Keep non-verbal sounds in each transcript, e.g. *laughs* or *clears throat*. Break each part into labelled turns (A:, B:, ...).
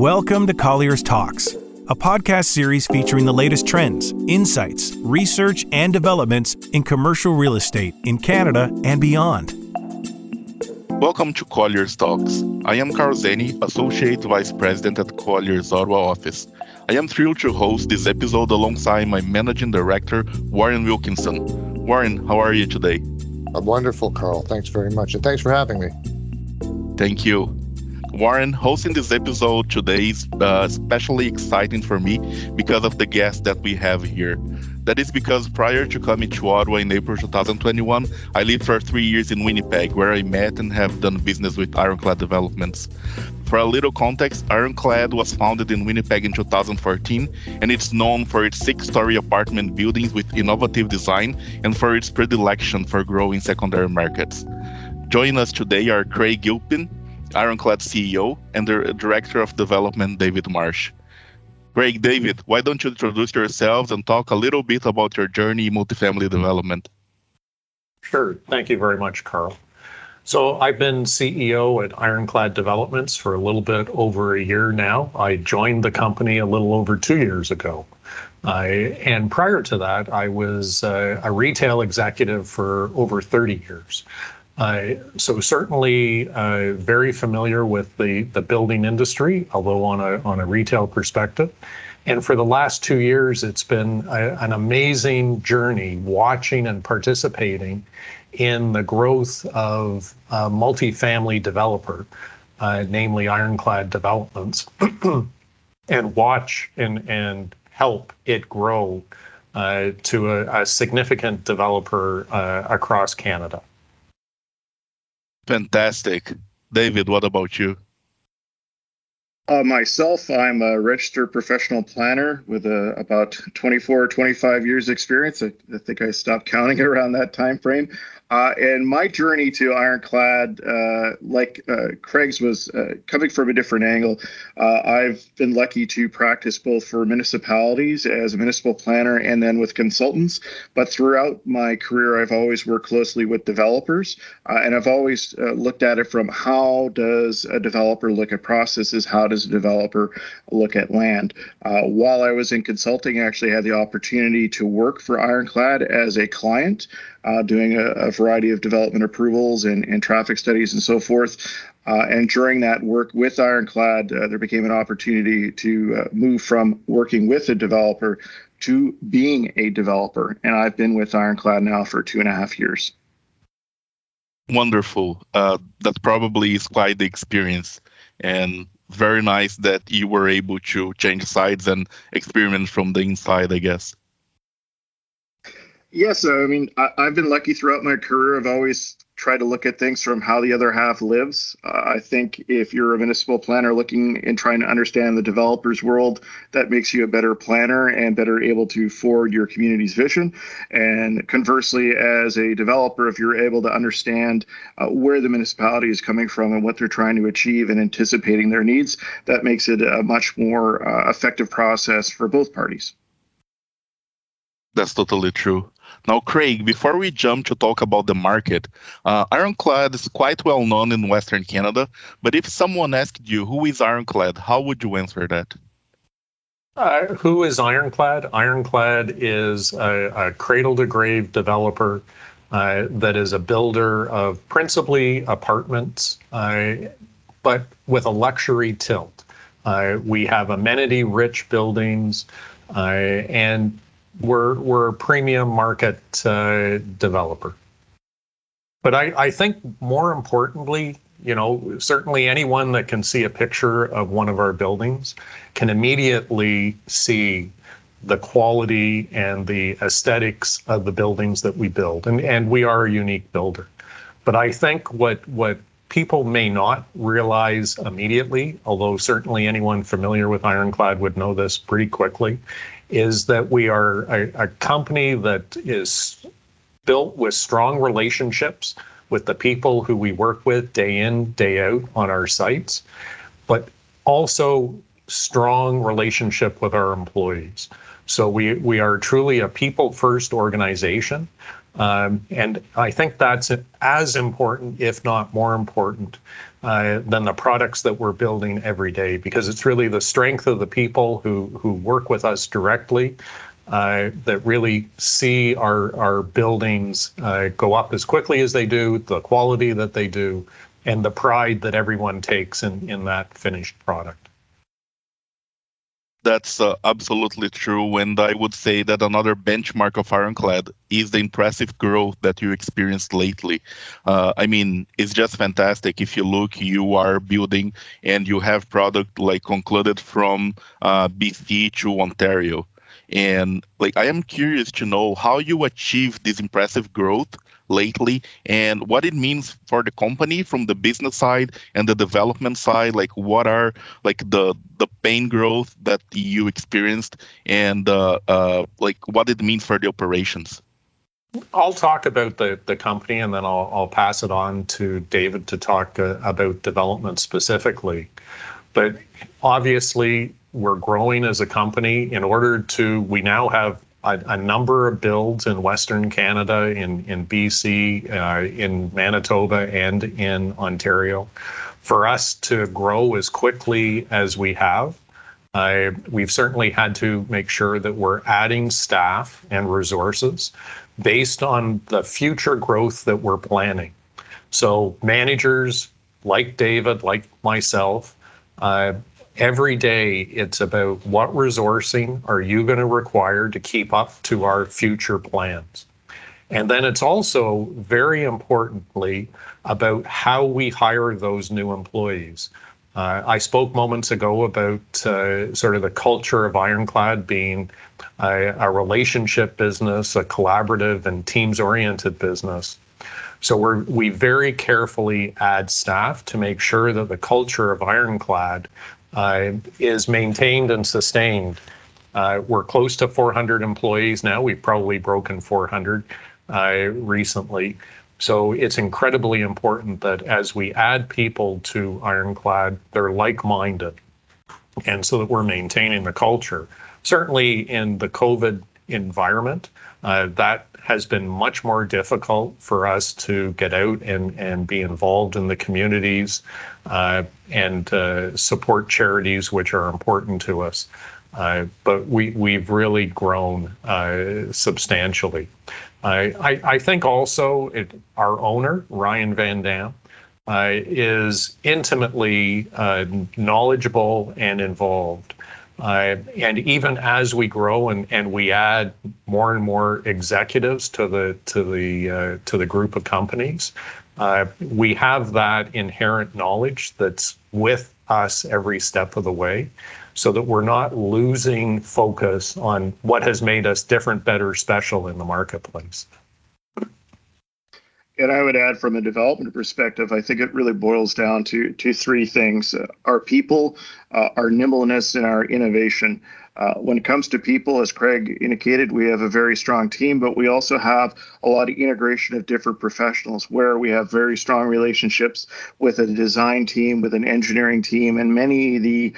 A: Welcome to Colliers Talks, a podcast series featuring the latest trends, insights, research, and developments in commercial real estate in Canada and beyond.
B: Welcome to Colliers Talks. I am Carl Zeni, Associate Vice President at Colliers Ottawa office. I am thrilled to host this episode alongside my Managing Director, Warren Wilkinson. Warren, how are you today?
C: I'm wonderful, Carl. Thanks very much. And thanks for having me.
B: Thank you. Warren, hosting this episode today is uh, especially exciting for me because of the guest that we have here. That is because prior to coming to Ottawa in April 2021, I lived for three years in Winnipeg, where I met and have done business with Ironclad Developments. For a little context, Ironclad was founded in Winnipeg in 2014, and it's known for its six story apartment buildings with innovative design and for its predilection for growing secondary markets. Joining us today are Craig Gilpin, Ironclad CEO, and the Director of Development, David Marsh. Craig, David, why don't you introduce yourselves and talk a little bit about your journey in multifamily development?
D: Sure. Thank you very much, Carl. So I've been CEO at Ironclad Developments for a little bit over a year now. I joined the company a little over two years ago. I, and prior to that, I was uh, a retail executive for over 30 years. Uh, so certainly uh, very familiar with the, the building industry, although on a, on a retail perspective. And for the last two years, it's been a, an amazing journey watching and participating in the growth of a multifamily developer, uh, namely Ironclad Developments, *clears throat* and watch and, and help it grow uh, to a, a, significant developer uh, across Canada.
B: Fantastic. David, what about you?
E: Uh, myself, I'm a registered professional planner with uh, about 24 or 25 years experience. I, I, think I stopped counting *laughs* around that time frame. Uh, and my journey to Ironclad, uh, like uh, Craig's, was uh, coming from a different angle. Uh, I've been lucky to practice both for municipalities as a municipal planner and then with consultants. But throughout my career, I've always worked closely with developers, uh, and I've always looked at it from how does a developer look at processes, how does a developer look at land. while I was in consulting, I actually had the opportunity to work for Ironclad as a client uh, doing a, a, variety of development approvals and, and traffic studies and so forth. Uh, and during that work with Ironclad, uh, there became an opportunity to uh, move from working with a developer to being a developer. And I've been with Ironclad now for two and a half years.
B: Wonderful. Uh, that probably is quite the experience. And very nice that you were able to change sides and experiment from the inside, I guess.
E: Yes, I mean, I, have been lucky throughout my career. I've always tried to look at things from how the other half lives. Uh, I think if you're a municipal planner looking and trying to understand the developer's world, that makes you a better planner and better able to forward your community's vision. And conversely, as a developer, if you're able to understand uh, where the municipality is coming from and what they're trying to achieve and anticipating their needs, that makes it a much more uh, effective process for both parties.
B: That's totally true. Now, Craig, before we jump to talk about the market, uh, Ironclad is quite well known in Western Canada. But if someone asked you who is Ironclad, how would you answer that?
D: Uh, who is Ironclad? Ironclad is a, a cradle to grave developer uh, that is a builder of principally apartments, uh, but with a luxury tilt. Uh, we have amenity rich buildings uh, and we're we're a premium market uh, developer. But I, I think more importantly, you know, certainly anyone that can see a picture of one of our buildings can immediately see the quality and the aesthetics of the buildings that we build. And and we are a unique builder. But I think what what people may not realize immediately, although certainly anyone familiar with Ironclad would know this pretty quickly, is that we are a, a company that is built with strong relationships with the people who we work with day in, day out on our sites, but also strong relationship with our employees. So we, we are truly a people first organization. Um, and I think that's as important, if not more important, uh, than the products that we're building every day, because it's really the strength of the people who who work with us directly uh, that really see our our buildings uh, go up as quickly as they do, the quality that they do, and the pride that everyone takes in in that finished product.
B: That's uh, absolutely true. And I would say that another benchmark of Ironclad is the impressive growth that you experienced lately. Uh, I mean, it's just fantastic. If you look, you are building and you have product like concluded from uh, BC to Ontario. And like, I am curious to know how you achieve this impressive growth lately and what it means for the company from the business side and the development side like what are like the the pain growth that you experienced and uh, uh, like what it means for the operations
D: I'll talk about the, the company and then I'll, I'll pass it on to David to talk uh, about development specifically. But obviously, we're growing as a company. In order to, we now have a, a number of builds in Western Canada, in, in BC, uh, in Manitoba, and in Ontario. For us to grow as quickly as we have, uh, we've certainly had to make sure that we're adding staff and resources based on the future growth that we're planning. So, managers like David, like myself, uh, every day it's about what resourcing are you going to require to keep up to our future plans. And then it's also very importantly about how we hire those new employees. Uh, I spoke moments ago about uh, sort of the culture of Ironclad being a, a relationship business, a collaborative and teams oriented business. So we're, we very carefully add staff to make sure that the culture of Ironclad is maintained and sustained. Uh, we're close to 400 employees now. We've probably broken 400 uh, recently. So it's incredibly important that as we add people to Ironclad, they're like minded. And so that we're maintaining the culture. Certainly in the COVID environment, uh, that has been much more difficult for us to get out and, and be involved in the communities uh, and uh, support charities which are important to us. Uh, but we, we've really grown uh, substantially. I, I, think also it, our owner, Ryan Van Dam, uh, is intimately uh, knowledgeable and involved. Uh, and even as we grow and, and we add more and more executives to the to the uh, to the group of companies, uh, we have that inherent knowledge that's with us every step of the way, so that we're not losing focus on what has made us different, better, special in the marketplace.
E: And I would add from a development perspective, I think it really boils down to to three things: uh, our people, uh, our nimbleness, and our innovation. Uh, when it comes to people, as Craig indicated, we have a very strong team, but we also have a lot of integration of different professionals where we have very strong relationships with a design team, with an engineering team, and many the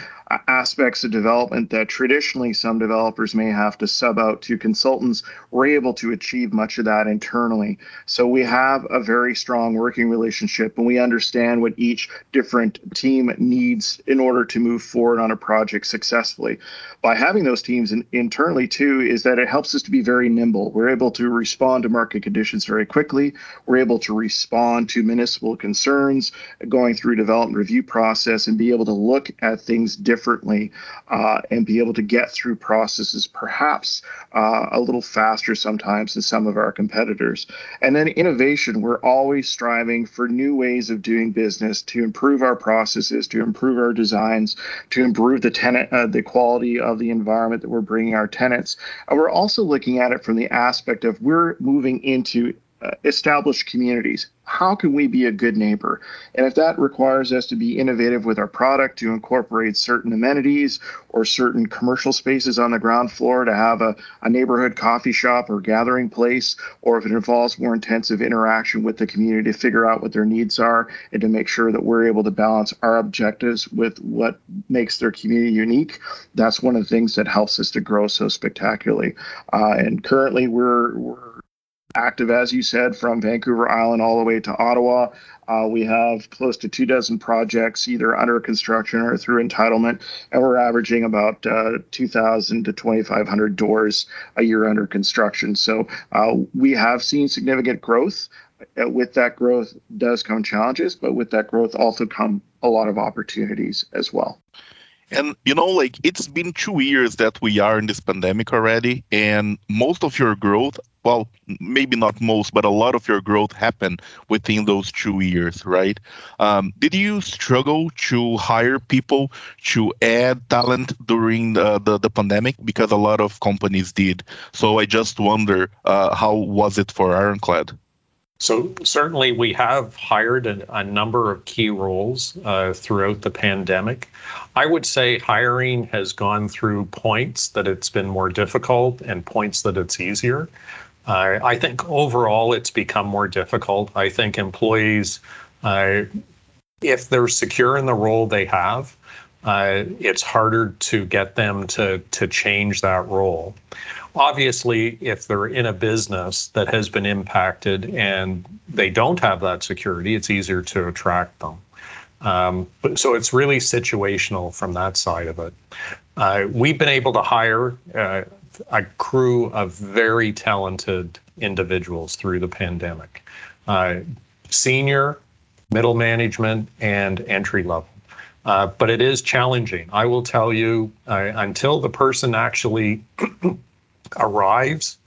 E: aspects of development that traditionally some developers may have to sub out to consultants, we're able to achieve much of that internally. So we have a very strong working relationship and we understand what each different team needs in order to move forward on a project successfully. By having those teams in, internally too, is that it helps us to be very nimble. We're able to respond to market conditions very quickly. We're able to respond to municipal concerns going through development review process and be able to look at things differently differently uh, and be able to get through processes perhaps uh, a little faster sometimes than some of our competitors. And then innovation, we're always striving for new ways of doing business to improve our processes, to improve our designs, to improve the tenant, uh, the quality of the environment that we're bringing our tenants. And we're also looking at it from the aspect of we're moving into established communities. How can we be a good neighbor? And if that requires us to be innovative with our product to incorporate certain amenities or certain commercial spaces on the ground floor to have a, a neighborhood coffee shop or gathering place, or if it involves more intensive interaction with the community to figure out what their needs are and to make sure that we're able to balance our objectives with what makes their community unique, that's one of the things that helps us to grow so spectacularly. Uh, and currently, we're, we're active, as you said, from Vancouver Island all the way to Ottawa. Uh, we have close to two dozen projects either under construction or through entitlement, and we're averaging about uh, 2,000 to 2,500 doors a year under construction. So uh, we have seen significant growth. Uh, with that growth does come challenges, but with that growth also come a lot of opportunities as well.
B: And you know, like it's been two years that we are in this pandemic already, and most of your growth, well, maybe not most, but a lot of your growth happened within those two years, right? Um, did you struggle to hire people to add talent during the, the, the, pandemic? Because a lot of companies did. So I just wonder, uh, how was it for Ironclad?
D: So certainly we have hired a, a number of key roles uh, throughout the pandemic. I would say hiring has gone through points that it's been more difficult and points that it's easier. Uh, I think overall it's become more difficult. I think employees, uh, if they're secure in the role they have, uh, it's harder to get them to to change that role. Obviously, if they're in a business that has been impacted and they don't have that security, it's easier to attract them. Um, but, so it's really situational from that side of it. Uh, we've been able to hire uh, a crew of very talented individuals through the pandemic, uh, senior, middle management, and entry level. Uh, but it is challenging. I will tell you, uh, until the person actually *clears throat* arrives,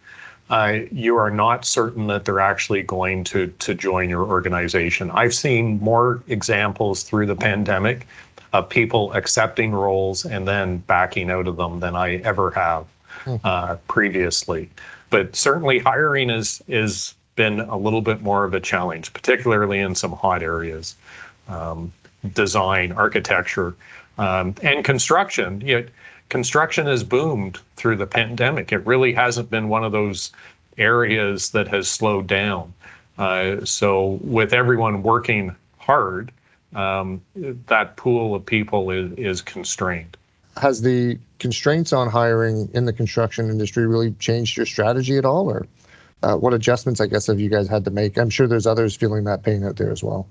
D: uh, you are not certain that they're actually going to to join your organization. I've seen more examples through the pandemic of people accepting roles and then backing out of them than I ever have. Uh, previously. But certainly, hiring is is been a little bit more of a challenge, particularly in some hot areas, um, design, architecture, um, and construction. Know, construction has boomed through the pandemic. It really hasn't been one of those areas that has slowed down. Uh, so with everyone working hard, um, that pool of people is, is constrained.
C: Has the constraints on hiring in the construction industry really changed your strategy at all, or uh, what adjustments, I guess, have you guys had to make? I'm sure there's others feeling that pain out there as well.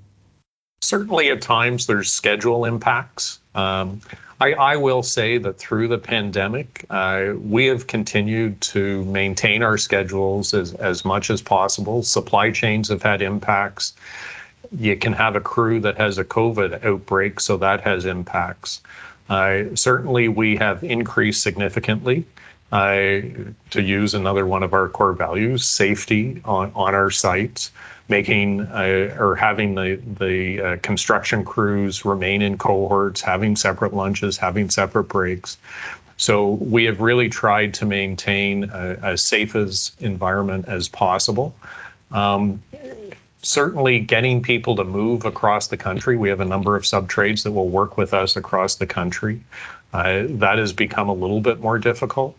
D: Certainly, at times, there's schedule impacts. Um, I, I, will say that through the pandemic, uh, we have continued to maintain our schedules as, as much as possible. Supply chains have had impacts. You can have a crew that has a COVID outbreak, so that has impacts. Certainly, we have increased significantly. Uh, to use another one of our core values, safety on, our sites making uh, or having the uh, construction crews remain in cohorts, having separate lunches, having separate breaks. So we have really tried to maintain a, as safe as environment as possible. Certainly getting people to move across the country. We have a number of sub trades that will work with us across the country. Uh, that has become a little bit more difficult.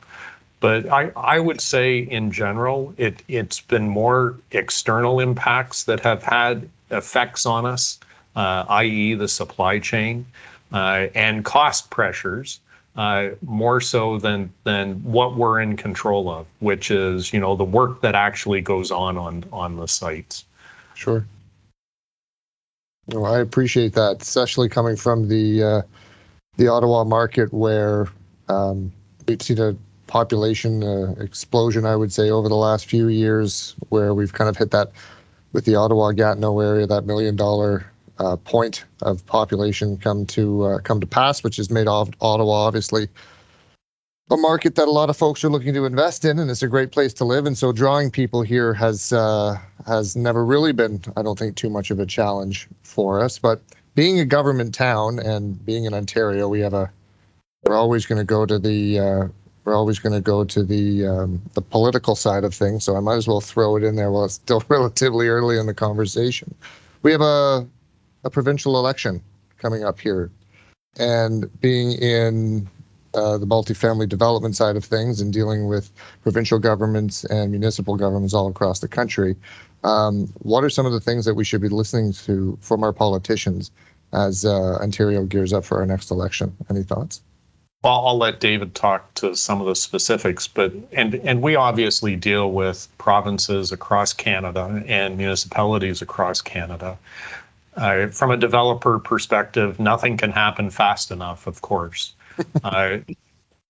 D: But I, I would say in general, it, it's been more external impacts that have had effects on us, uh, i.e., the supply chain uh, and cost pressures. Uh, more so than than what we're in control of, which is you know the work that actually goes on on on the sites.
C: Sure. Well, I appreciate that, especially coming from the uh, the Ottawa market where um, we've seen a population uh, explosion, I would say, over the last few years, where we've kind of hit that with the Ottawa Gatineau area, that million dollar uh, point of population come to uh, come to pass, which has made Ottawa obviously a market that a lot of folks are looking to invest in, and it's a great place to live. And so, drawing people here has uh, has never really been, I don't think, too much of a challenge for us. But being a government town and being in Ontario, we have a we're always going to go to the uh, we're always going to go to the um, the political side of things. So I might as well throw it in there while it's still *laughs* relatively early in the conversation. We have a a provincial election coming up here, and being in uh, the multifamily development side of things and dealing with provincial governments and municipal governments all across the country. Um, what are some of the things that we should be listening to from our politicians as uh, Ontario gears up for our next election? Any thoughts?
D: I'll, I'll let David talk to some of the specifics, but and and we obviously deal with provinces across Canada and municipalities across Canada. Uh, from a developer perspective, nothing can happen fast enough, of course. *laughs* uh,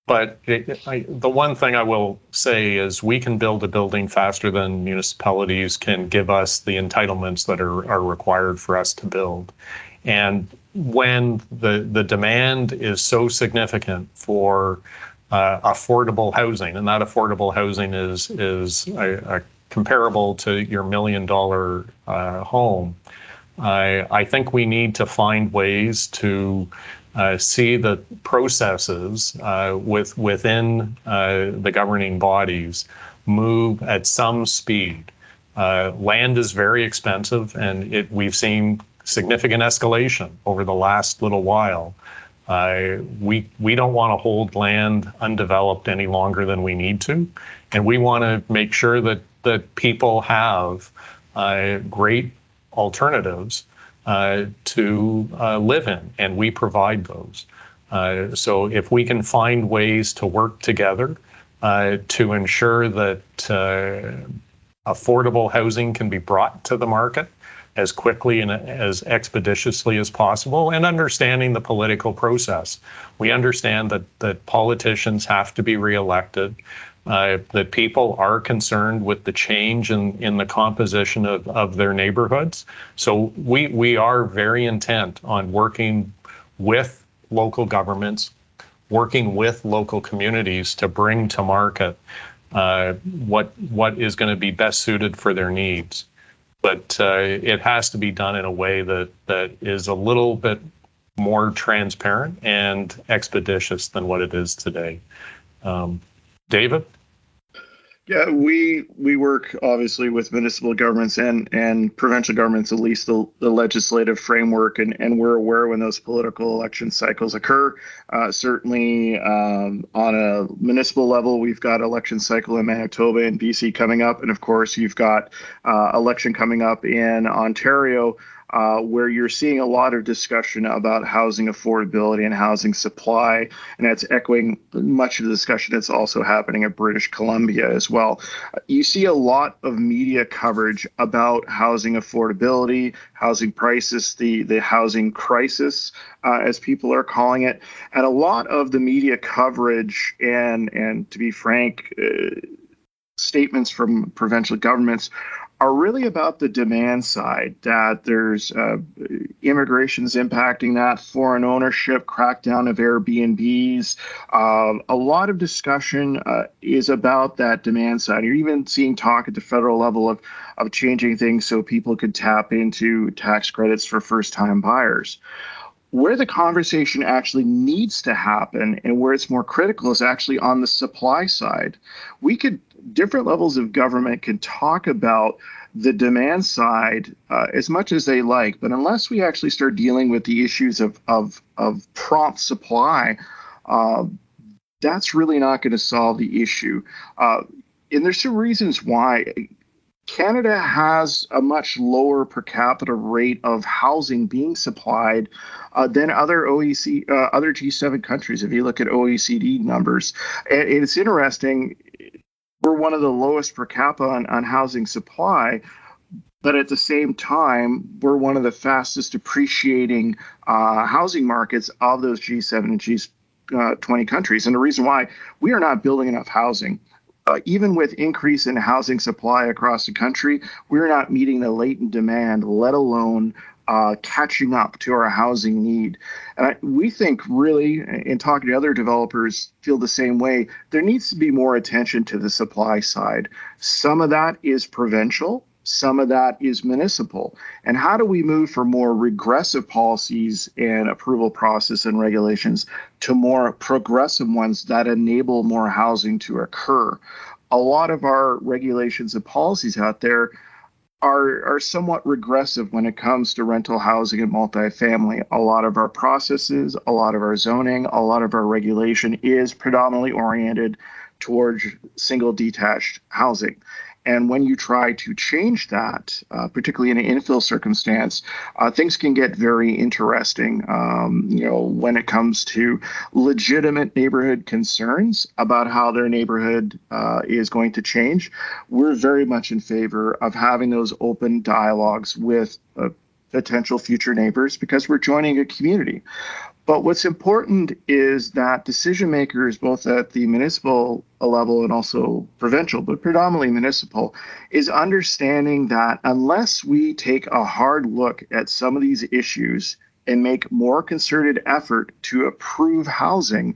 D: but it, I, the one thing I will say is we can build a building faster than municipalities can give us the entitlements that are, are required for us to build. And when the, the demand is so significant for uh, affordable housing, and that affordable housing is, is a, a comparable to your million dollar uh, home, I, I think we need to find ways to uh, see the processes uh, with within uh, the governing bodies move at some speed. Uh, land is very expensive, and it, we've seen significant escalation over the last little while. Uh, we we don't want to hold land undeveloped any longer than we need to, and we want to make sure that that people have uh, great alternatives to uh, live in, and we provide those. Uh, so if we can find ways to work together uh, to ensure that uh, affordable housing can be brought to the market as quickly and as expeditiously as possible, and understanding the political process. We understand that that politicians have to be reelected uh, that people are concerned with the change in, in the composition of, of their neighborhoods. So we, we are very intent on working with local governments, working with local communities to bring to market uh, what what is going to be best suited for their needs. But uh, it has to be done in a way that that is a little bit more transparent and expeditious than what it is today. Um, David?
E: Yeah, we we work obviously with municipal governments and and provincial governments, at least the, the legislative framework, and, and we're aware when those political election cycles occur. Uh, certainly, um, on a municipal level, we've got election cycle in Manitoba and BC coming up, and of course, you've got uh, election coming up in Ontario uh, where you're seeing a lot of discussion about housing affordability and housing supply, and that's echoing much of the discussion that's also happening at British Columbia as well. You see a lot of media coverage about housing affordability, housing prices, the the housing crisis, uh, as people are calling it, and a lot of the media coverage and and to be frank. Uh, statements from provincial governments are really about the demand side that there's uh, immigration's impacting that foreign ownership crackdown of airbnbs uh, a lot of discussion uh, is about that demand side you're even seeing talk at the federal level of, of changing things so people could tap into tax credits for first time buyers where the conversation actually needs to happen and where it's more critical is actually on the supply side. We could different levels of government can talk about the demand side uh, as much as they like, but unless we actually start dealing with the issues of of, of prompt supply, uh, that's really not going to solve the issue. Uh, and there's some reasons why. Canada has a much lower per capita rate of housing being supplied uh, than other OECD, uh, other G7 countries. If you look at OECD numbers, and it's interesting we're one of the lowest per capita on, on housing supply but at the same time, we're one of the fastest appreciating uh, housing markets of those G7 and G20 uh, countries. And the reason why we are not building enough housing. Uh, even with increase in housing supply across the country, we're not meeting the latent demand, let alone uh, catching up to our housing need. And I, we think, really, in talking to other developers, feel the same way. There needs to be more attention to the supply side. Some of that is provincial, some of that is municipal. And how do we move from more regressive policies and approval process and regulations to more progressive ones that enable more housing to occur? A lot of our regulations and policies out there are, are somewhat regressive when it comes to rental housing and multifamily. A lot of our processes, a lot of our zoning, a lot of our regulation is predominantly oriented towards single detached housing. And when you try to change that, uh, particularly in an infill circumstance, uh, things can get very interesting. Um, you know, when it comes to legitimate neighborhood concerns about how their neighborhood uh, is going to change, we're very much in favor of having those open dialogues with uh, potential future neighbors because we're joining a community. But what's important is that decision makers, both at the municipal level and also provincial, but predominantly municipal, is understanding that unless we take a hard look at some of these issues and make more concerted effort to approve housing,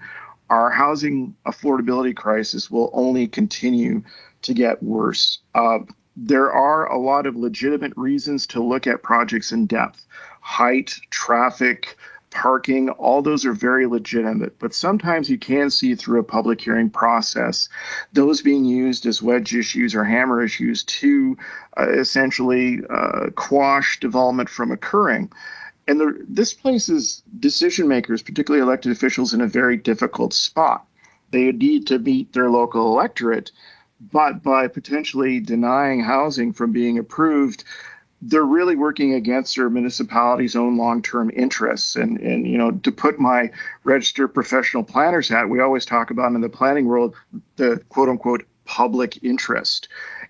E: our housing affordability crisis will only continue to get worse. Uh, there are a lot of legitimate reasons to look at projects in depth height, traffic, parking, all those are very legitimate. But sometimes you can see through a public hearing process those being used as wedge issues or hammer issues to uh, essentially uh, quash development from occurring. And this places decision makers, particularly elected officials, in a very difficult spot. They need to meet their local electorate, but by potentially denying housing from being approved, they're really working against their municipality's own long-term interests. And and you know, to put my registered professional planner's hat, we always talk about in the planning world the quote unquote public interest.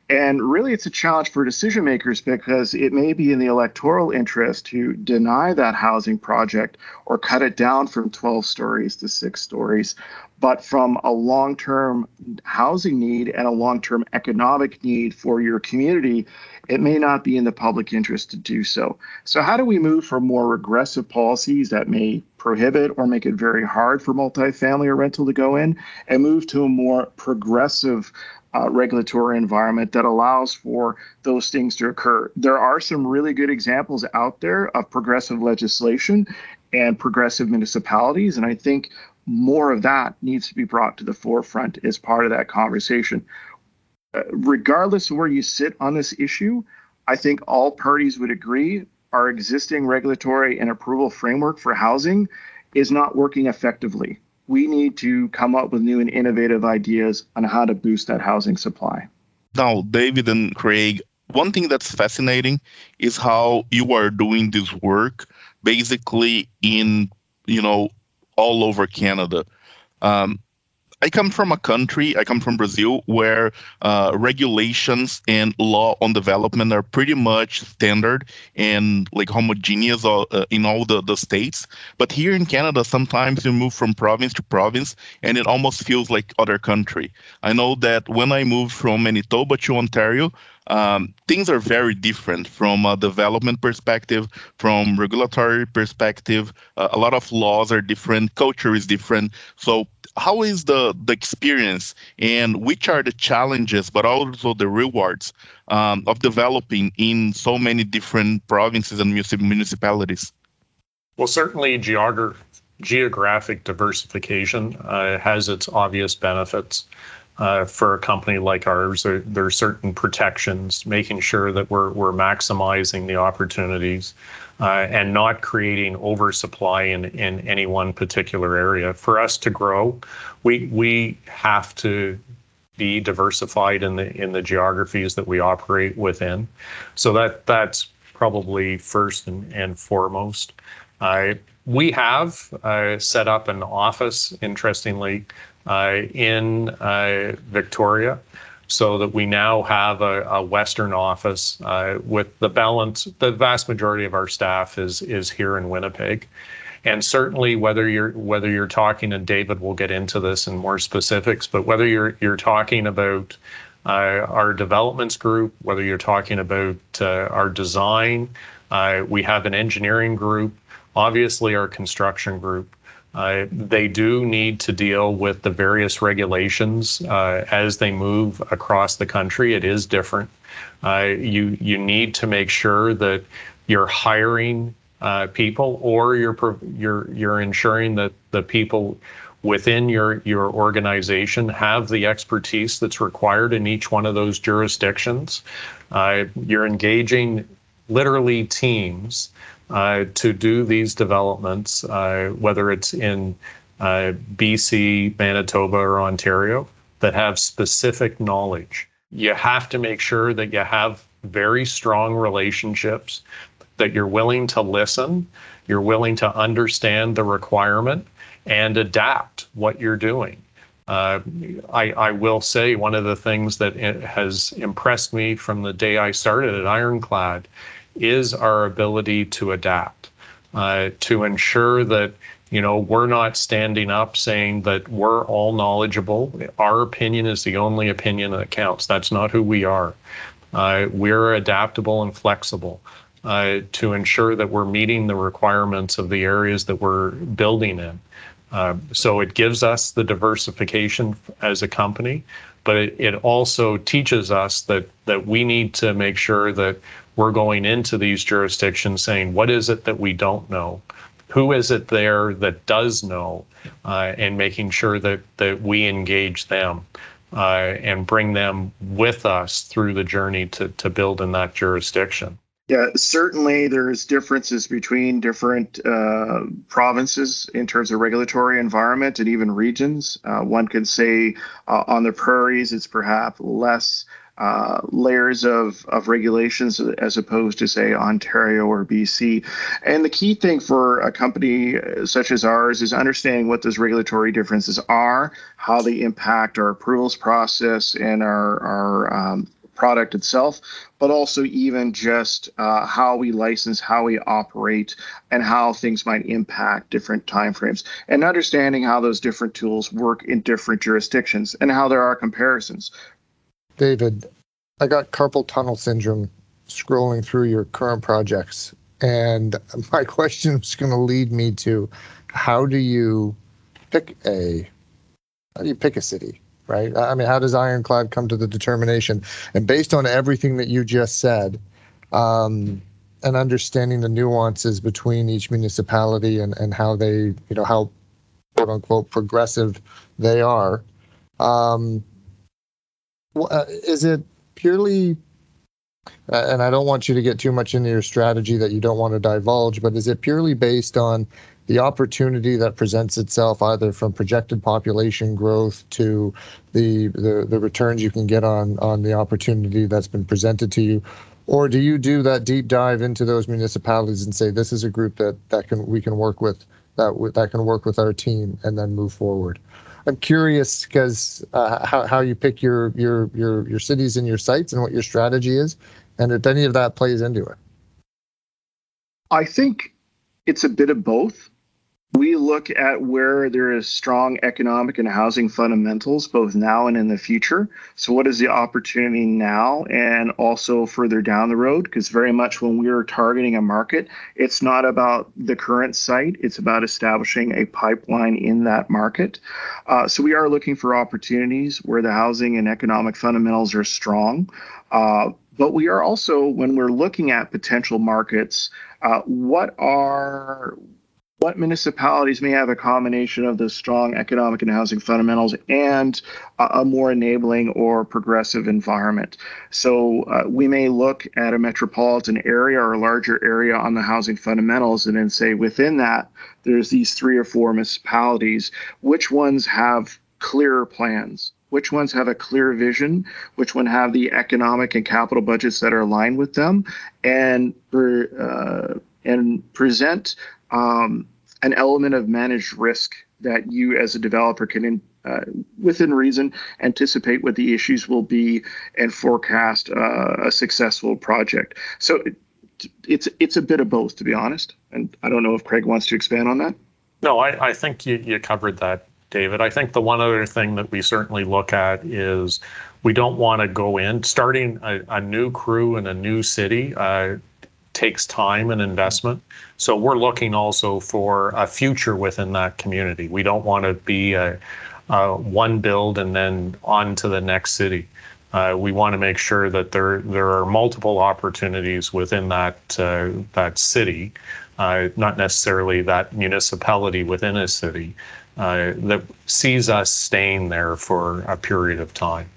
E: And really, it's a challenge for decision makers because it may be in the electoral interest to deny that housing project or cut it down from 12 stories to six stories. But from a long term housing need and a long term economic need for your community, it may not be in the public interest to do so. So, how do we move from more regressive policies that may prohibit or make it very hard for multifamily or rental to go in and move to a more progressive uh, regulatory environment that allows for those things to occur. There are some really good examples out there of progressive legislation and progressive municipalities, and I think more of that needs to be brought to the forefront as part of that conversation. Regardless of where you sit on this issue, I think all parties would agree our existing regulatory and approval framework for housing is not working effectively we need to come up with new and innovative ideas on how to boost that housing supply.
B: Now, David and Craig, one thing that's fascinating is how you are doing this work basically in, you know, all over Canada. Um, I come from a country, I come from Brazil, where uh, regulations and law on development are pretty much standard and like homogeneous uh, uh, in all the, the states. But here in Canada, sometimes you move from province to province and it almost feels like other country. I know that when I moved from Manitoba to Ontario, um, things are very different from a development perspective, from regulatory perspective. Uh, a lot of laws are different, culture is different. So how is the the experience and which are the challenges but also the rewards um, of developing in so many different provinces and municipalities
D: well certainly geogra- geographic diversification uh, has its obvious benefits uh, for a company like ours, there, there, are certain protections, making sure that we're, we're maximizing the opportunities uh, and not creating oversupply in, in any one particular area. For us to grow, we, we have to be diversified in the in the geographies that we operate within. So that that's probably first and, and foremost. Uh, we have uh, set up an office, interestingly, in uh, Victoria, so that we now have a, a Western office uh, with the balance. The vast majority of our staff is is here in Winnipeg, and certainly whether you're whether you're talking, and David will get into this in more specifics, but whether you're you're talking about uh, our developments group, whether you're talking about uh, our design, uh, we have an engineering group, obviously our construction group. Uh, they do need to deal with the various regulations uh, as they move across the country. It is different. Uh, you you need to make sure that you're hiring uh, people, or you're you're you're ensuring that the people within your your organization have the expertise that's required in each one of those jurisdictions. Uh, you're engaging literally teams uh, to do these developments, uh, whether it's in uh, BC, Manitoba, or Ontario, that have specific knowledge you have to make sure that you have very strong relationships, that you're willing to listen, you're willing to understand the requirement and adapt what you're doing. Uh, I, I, will say one of the things that has impressed me from the day I started at Ironclad is our ability to adapt, uh, to ensure that you know we're not standing up saying that we're all knowledgeable. Our opinion is the only opinion that counts. That's not who we are. Uh, we're adaptable and flexible. Uh, to ensure that we're meeting the requirements of the areas that we're building in. Uh, so it gives us the diversification as a company, but it, it also teaches us that that we need to make sure that we're going into these jurisdictions saying what is it that we don't know, who is it there that does know, uh, and making sure that that we engage them. Uh, and bring them with us through the journey to, to build in that jurisdiction.
E: Yeah, certainly there's differences between different uh, provinces in terms of regulatory environment and even regions. Uh, one could say uh, on the prairies, it's perhaps less uh, layers of, of regulations as opposed to, say, Ontario or BC. And the key thing for a company such as ours is understanding what those regulatory differences are, how they impact our approvals process and our, our um, product itself, but also even just uh, how we license, how we operate, and how things might impact different timeframes, and understanding how those different tools work in different jurisdictions and how there are comparisons.
C: David, I got carpal tunnel syndrome scrolling through your current projects, and *laughs* my question is going to lead me to how do you pick a how do you pick a city? right? I mean, how does Ironclad come to the determination? And based on everything that you just said, um, and understanding the nuances between each municipality and, and how they, you know, how quote unquote progressive they are, um, uh, is it purely and I don't want you to get too much into your strategy that you don't want to divulge, but is it purely based on the opportunity that presents itself either from projected population growth to the, the, the returns you can get on, on the opportunity that's been presented to you? Or do you do that deep dive into those municipalities and say, this is a group that, that can we can work with, that, that can work with our team and then move forward? I'm curious because uh, how, how you pick your, your your your cities and your sites and what your strategy is, and if any of that plays into it.
E: I think it's a bit of both. We look at where there is strong economic and housing fundamentals, both now and in the future. So, what is the opportunity now and also further down the road? Because very much when we're targeting a market, it's not about the current site, it's about establishing a pipeline in that market. Uh, so, we are looking for opportunities where the housing and economic fundamentals are strong. Uh, but we are also, when we're looking at potential markets, uh, what are what municipalities may have a combination of the strong economic and housing fundamentals and a, more enabling or progressive environment. So uh, we may look at a metropolitan area or a larger area on the housing fundamentals and then say within that, there's these three or four municipalities, which ones have clearer plans? Which ones have a clear vision? Which one have the economic and capital budgets that are aligned with them? And uh, and present um, an element of managed risk that you as a developer can uh, within reason anticipate what the issues will be and forecast uh, a successful project. So it, it's it's a bit of both to be honest. And i don't know if craig wants to expand on that.
D: No i, I think you, you covered that david. I think the one other thing that we certainly look at is we don't want to go in starting a, a new crew in a new city uh, takes time and investment. So we're looking also for a future within that community. We don't want to be a, a one build and then on to the next city. Uh, we want to make sure that there there are multiple opportunities within that uh, that city, uh, not necessarily that municipality within a city, uh, that sees us staying there for a period of time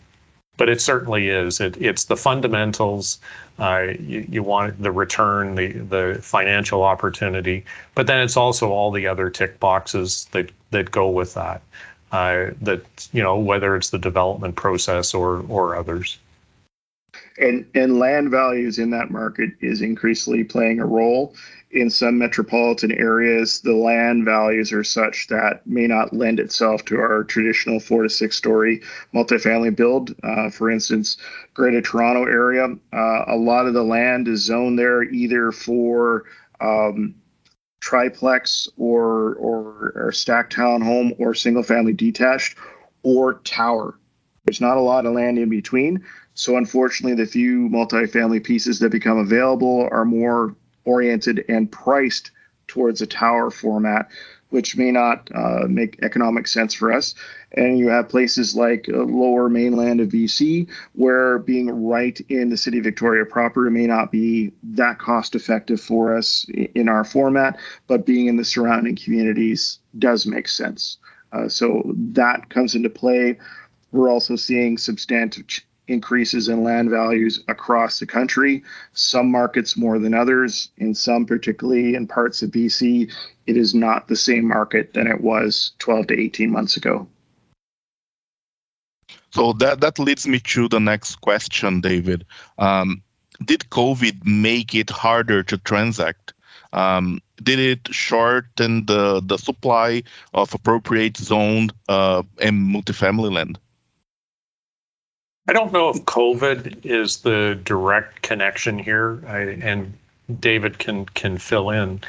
D: but it certainly is. It, it's the fundamentals. Uh, you, you, want the return, the the financial opportunity, but then it's also all the other tick boxes that that go with that. Uh, that you know whether it's the development process or or others.
E: and and land values in that market is increasingly playing a role in some metropolitan areas, the land values are such that may not lend itself to our traditional four to six story multifamily build. Uh, for instance, Greater Toronto area, uh, a lot of the land is zoned there either for um, triplex or, or or stacked townhome or single family detached or tower. There's not a lot of land in between. So unfortunately, the few multifamily pieces that become available are more oriented and priced towards a tower format, which may not uh, make economic sense for us. And you have places like uh, lower mainland of BC, where being right in the city of Victoria proper may not be that cost effective for us in our format, but being in the surrounding communities does make sense. Uh, so that comes into play. We're also seeing substantive increases in land values across the country, some markets more than others. In some, particularly in parts of BC, it is not the same market than it was 12 to 18 months ago.
B: So that, that leads me to the next question, David. Um, did COVID make it harder to transact? Um, did it shorten the, the supply of appropriate zoned uh, and multifamily land?
D: I don't know if COVID is the direct connection here, I, and David can can fill in.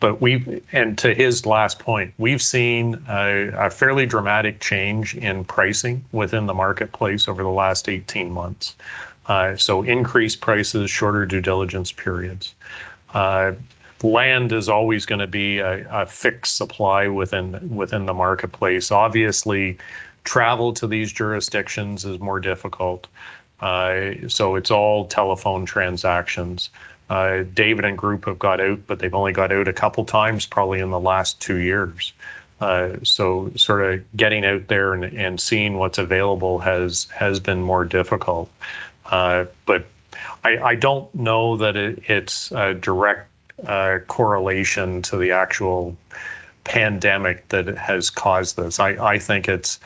D: But we, and to his last point, we've seen a, a, fairly dramatic change in pricing within the marketplace over the last 18 months. Uh, so increased prices, shorter due diligence periods. Uh, land is always going to be a, a, fixed supply within within the marketplace. Obviously, travel to these jurisdictions is more difficult. Uh, so it's all telephone transactions. Uh, David and group have got out, but they've only got out a couple times, probably in the last two years. Uh, so sort of getting out there and, and seeing what's available has has been more difficult. Uh, but I, I, don't know that it, it's a direct uh, correlation to the actual pandemic that has caused this. I, I think it's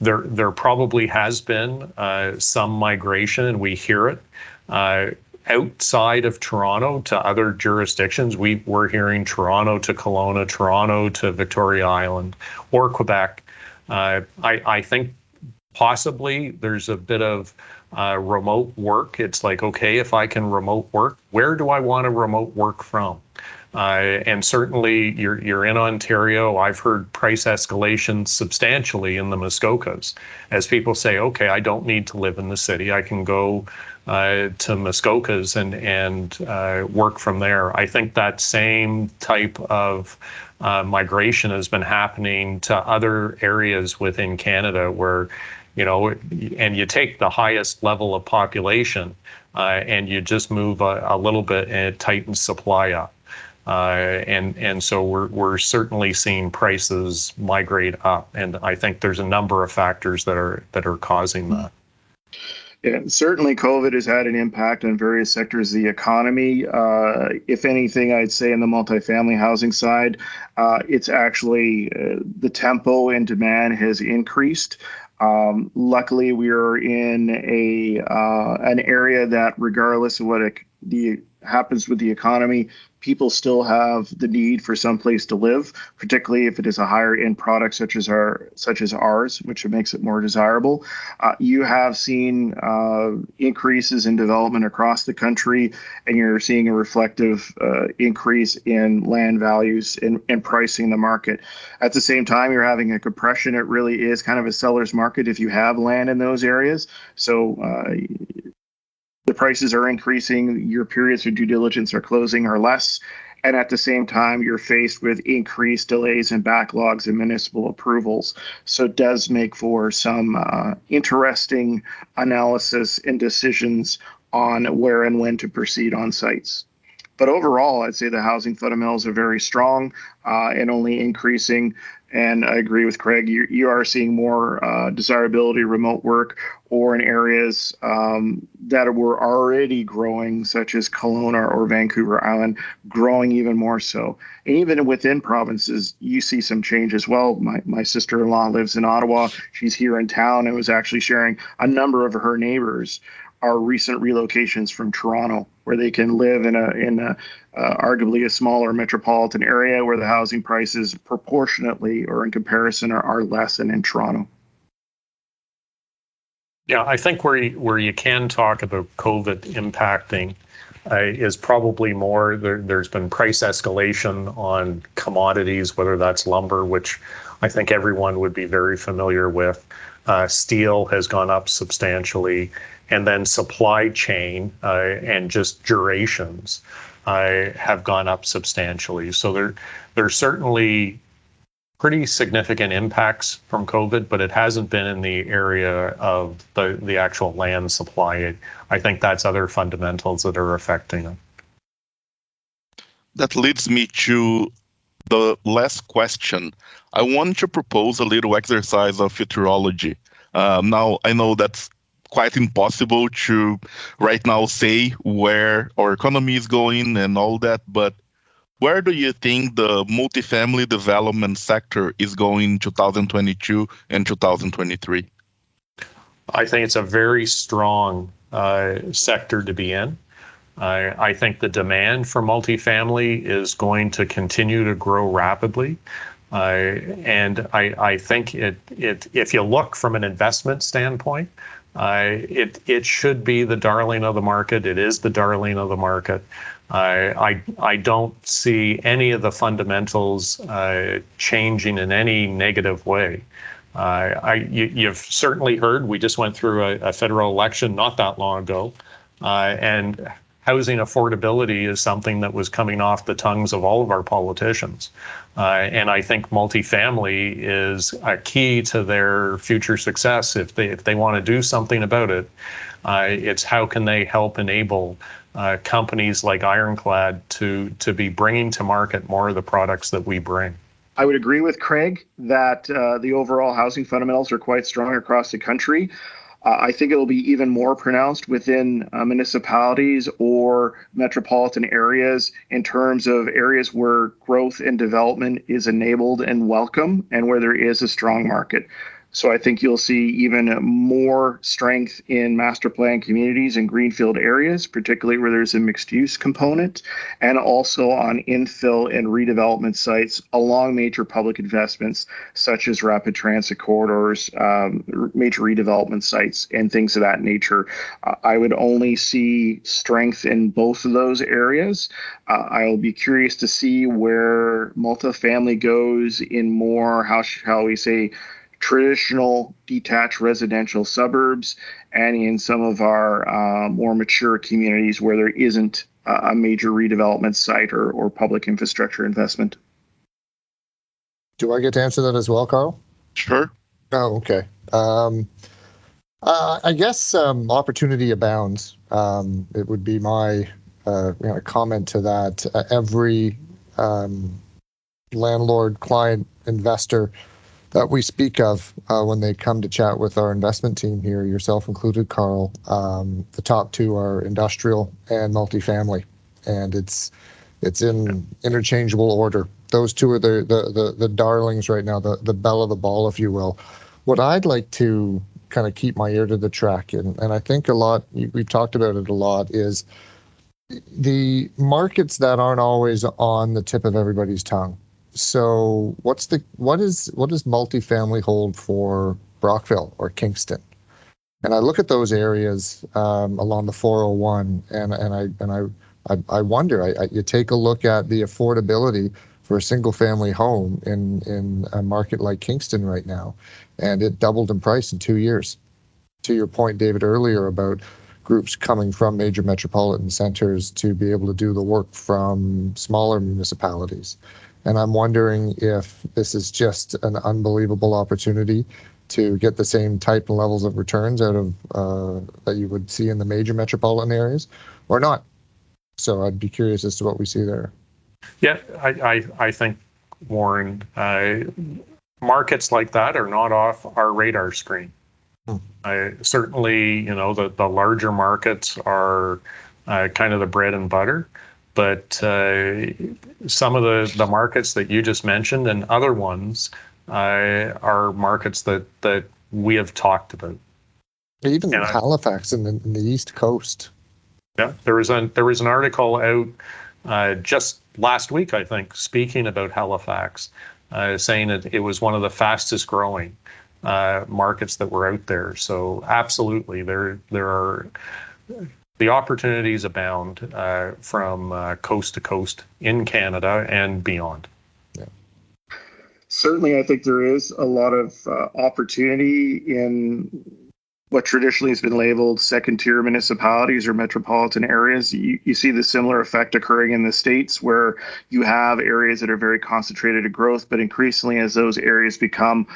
D: there there probably has been uh, some migration, and we hear it. Uh, outside of Toronto to other jurisdictions, we we're hearing Toronto to Kelowna, Toronto to Victoria Island, or Quebec. Uh, I I think possibly there's a bit of uh, remote work. It's like okay, if I can remote work, where do I want to remote work from? Uh, and certainly you're, you're in Ontario. I've heard price escalation substantially in the Muskokas as people say, okay, I don't need to live in the city. I can go uh, to Muskokas and, and uh, work from there. I think that same type of uh, migration has been happening to other areas within Canada where you know, and you take the highest level of population uh, and you just move a, a little bit and it tightens supply up. Uh, and and so we're we're certainly seeing prices migrate up, and I think there's a number of factors that are that are causing that.
E: Yeah, certainly COVID has had an impact on various sectors of the economy. Uh, if anything, I'd say in the multifamily housing side, uh, it's actually uh, the tempo and demand has increased. Um, luckily, we are in a uh, an area that, regardless of what the happens with the economy, people still have the need for some place to live, particularly if it is a higher end product such as our such as ours, which makes it more desirable. Uh, you have seen uh, increases in development across the country, and you're seeing a reflective uh, increase in land values and, and pricing the market. At the same time, you're having a compression. It really is kind of a seller's market if you have land in those areas. So uh, the prices are increasing, your periods of due diligence are closing are less, and at the same time, you're faced with increased delays and backlogs in municipal approvals. So it does make for some uh, interesting analysis and decisions on where and when to proceed on sites. But overall, I'd say the housing fundamentals are very strong uh, and only increasing. And I agree with Craig. You, you are seeing more uh, desirability remote work or in areas um, that were already growing, such as Kelowna or Vancouver Island, growing even more so. And even within provinces, you see some change as well. My, my sister in law lives in Ottawa. She's here in town and was actually sharing a number of her neighbors are recent relocations from Toronto, where they can live in a in a uh, arguably a smaller metropolitan area where the housing prices proportionately or in comparison are, are less than in Toronto.
D: Yeah, I think where you, where you can talk about COVID impacting uh, is probably more there, there's been price escalation on commodities, whether that's lumber, which I think everyone would be very familiar with. Uh, steel has gone up substantially, and then supply chain uh, and just durations uh, have gone up substantially. So there, there's certainly pretty significant impacts from COVID, but it hasn't been in the area of the, the actual land supply. I think that's other fundamentals that are affecting it.
B: That leads me to the last question. I want to propose a little exercise of futurology. Um, now, I know that's quite impossible to right now say where our economy is going and all that, but where do you think the multifamily development sector is going in 2022 and 2023?
D: I think it's a very strong uh, sector to be in. I, I think the demand for multifamily is going to continue to grow rapidly. Uh, and I, I think it, it, if you look from an investment standpoint, uh, it, it should be the darling of the market. It is the darling of the market. I, I, I don't see any of the fundamentals uh, changing in any negative way. Uh, I, you, have certainly heard we just went through a, a federal election not that long ago, uh, and housing affordability is something that was coming off the tongues of all of our politicians. Uh, and I think multifamily is a key to their future success. If they if they want to do something about it, uh, it's how can they help enable uh, companies like Ironclad to to be bringing to market more of the products that we bring.
E: I would agree with Craig that uh, the overall housing fundamentals are quite strong across the country. Uh, I think it'll be even more pronounced within uh, municipalities or metropolitan areas in terms of areas where growth and development is enabled and welcome and where there is a strong market. So I think you'll see even more strength in master plan communities and greenfield areas, particularly where there's a mixed use component, and also on infill and redevelopment sites along major public investments such as rapid transit corridors, um, major redevelopment sites, and things of that nature. Uh, I would only see strength in both of those areas. Uh, I'll be curious to see where multifamily goes in more, how shall we say, traditional detached residential suburbs and in some of our uh, more mature communities where there isn't a major redevelopment site or, or public infrastructure investment.
C: Do I get to answer that as well, Carl?
B: Sure.
C: Oh, okay. Um, uh, I guess um, opportunity abounds. Um, it would be my uh, you know, comment to that. Uh, every um, landlord, client, investor that we speak of uh, when they come to chat with our investment team here, yourself included, Carl. Um, the top two are industrial and multifamily, and it's it's in interchangeable order. Those two are the the the, the darlings right now, the the belle of the ball, if you will. What I'd like to kind of keep my ear to the track, and and I think a lot we've talked about it a lot is the markets that aren't always on the tip of everybody's tongue so what's the what is what does multifamily hold for Brockville or Kingston? And I look at those areas um, along the 401, and and I and I I, I wonder. I, I, you take a look at the affordability for a single family home in in a market like Kingston right now, and it doubled in price in two years. To your point, David, earlier about groups coming from major metropolitan centers to be able to do the work from smaller municipalities. And I'm wondering if this is just an unbelievable opportunity to get the same type and levels of returns out of uh, that you would see in the major metropolitan areas or not. So I'd be curious as to what we see there.
D: Yeah, I, I, I think, Warren, uh, markets like that are not off our radar screen. Hmm. I, certainly, you know, the, the larger markets are uh, kind of the bread and butter. But uh, some of the, the markets that you just mentioned and other ones uh, are markets that, that we have talked about.
C: Even and Halifax in the, in the East Coast.
D: Yeah, there was an there was an article out uh, just last week, I think, speaking about Halifax, uh, saying that it was one of the fastest growing uh, markets that were out there. So absolutely, there there are the opportunities abound uh, from uh, coast to coast in Canada and beyond. Yeah.
E: Certainly, I think there is a lot of uh, opportunity in what traditionally has been labeled second tier municipalities or metropolitan areas. You, you, see the similar effect occurring in the States where you have areas that are very concentrated in growth, but increasingly as those areas become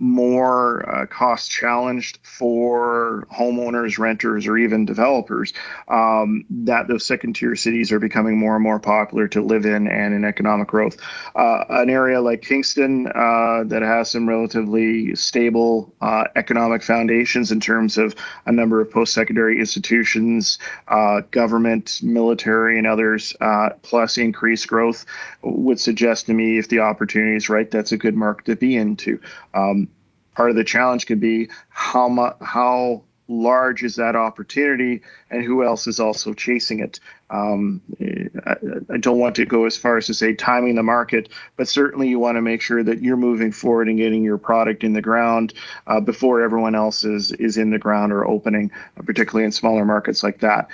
E: more uh, cost challenged for homeowners, renters, or even developers, um, that those second tier cities are becoming more and more popular to live in and in economic growth. Uh, an area like Kingston uh, that has some relatively stable uh, economic foundations in terms of a number of post secondary institutions, uh, government, military, and others, uh, plus increased growth, would suggest to me if the opportunity is right, that's a good market to be into. Um, part of the challenge can be how much how large is that opportunity and who else is also chasing it. Um, I, I, don't want to go as far as to say timing the market, but certainly you want to make sure that you're moving forward and getting your product in the ground uh, before everyone else is, is in the ground or opening, particularly in smaller markets like that.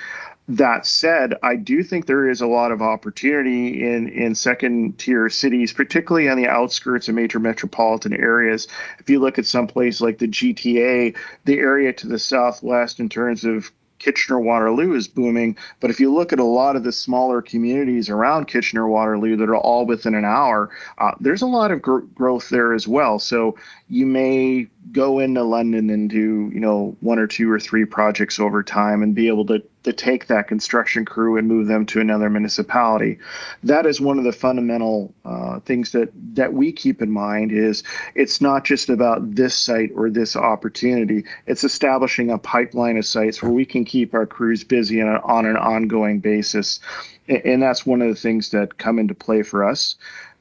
E: That said, I do think there is a lot of opportunity in, in second tier cities, particularly on the outskirts of major metropolitan areas. If you look at some place like the GTA, the area to the southwest in terms of Kitchener Waterloo is booming. But if you look at a lot of the smaller communities around Kitchener Waterloo that are all within an hour, uh, there's a lot of gr- growth there as well. So you may go into London and do, you know, one or two or three projects over time and be able to, to take that construction crew and move them to another municipality. That is one of the fundamental uh, things that, that we keep in mind is it's not just about this site or this opportunity. It's establishing a pipeline of sites where we can keep our crews busy on, on an ongoing basis. And that's one of the things that come into play for us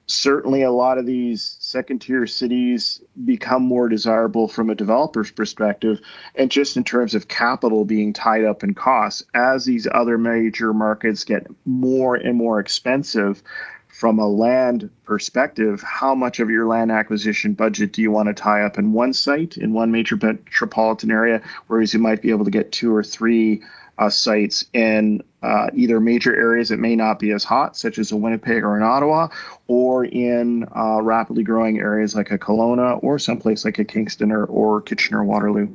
E: certainly a lot of these second tier cities become more desirable from a developer's perspective and just in terms of capital being tied up in costs as these other major markets get more and more expensive from a land perspective how much of your land acquisition budget do you want to tie up in one site in one major metropolitan area whereas you might be able to get two or three uh, sites in uh, either major areas that may not be as hot, such as a Winnipeg or an Ottawa, or in uh, rapidly growing areas like a Kelowna or someplace like a Kingston or, or Kitchener Waterloo.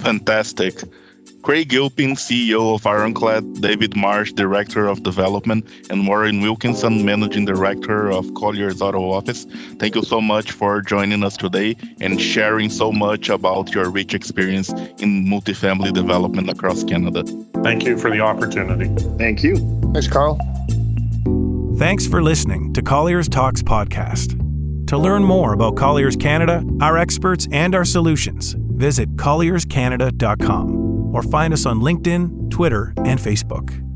B: Fantastic. Craig Gilpin, CEO of Ironclad, David Marsh, Director of Development, and Warren Wilkinson, Managing Director of Colliers Ottawa Office. Thank you so much for joining us today and sharing so much about your rich experience in multifamily development across Canada.
D: Thank you for the opportunity.
E: Thank you.
C: Thanks, Carl.
A: Thanks for listening to Colliers Talks podcast. To learn more about Colliers Canada, our experts, and our solutions, visit collierscanada.com or find us on LinkedIn, Twitter, and Facebook.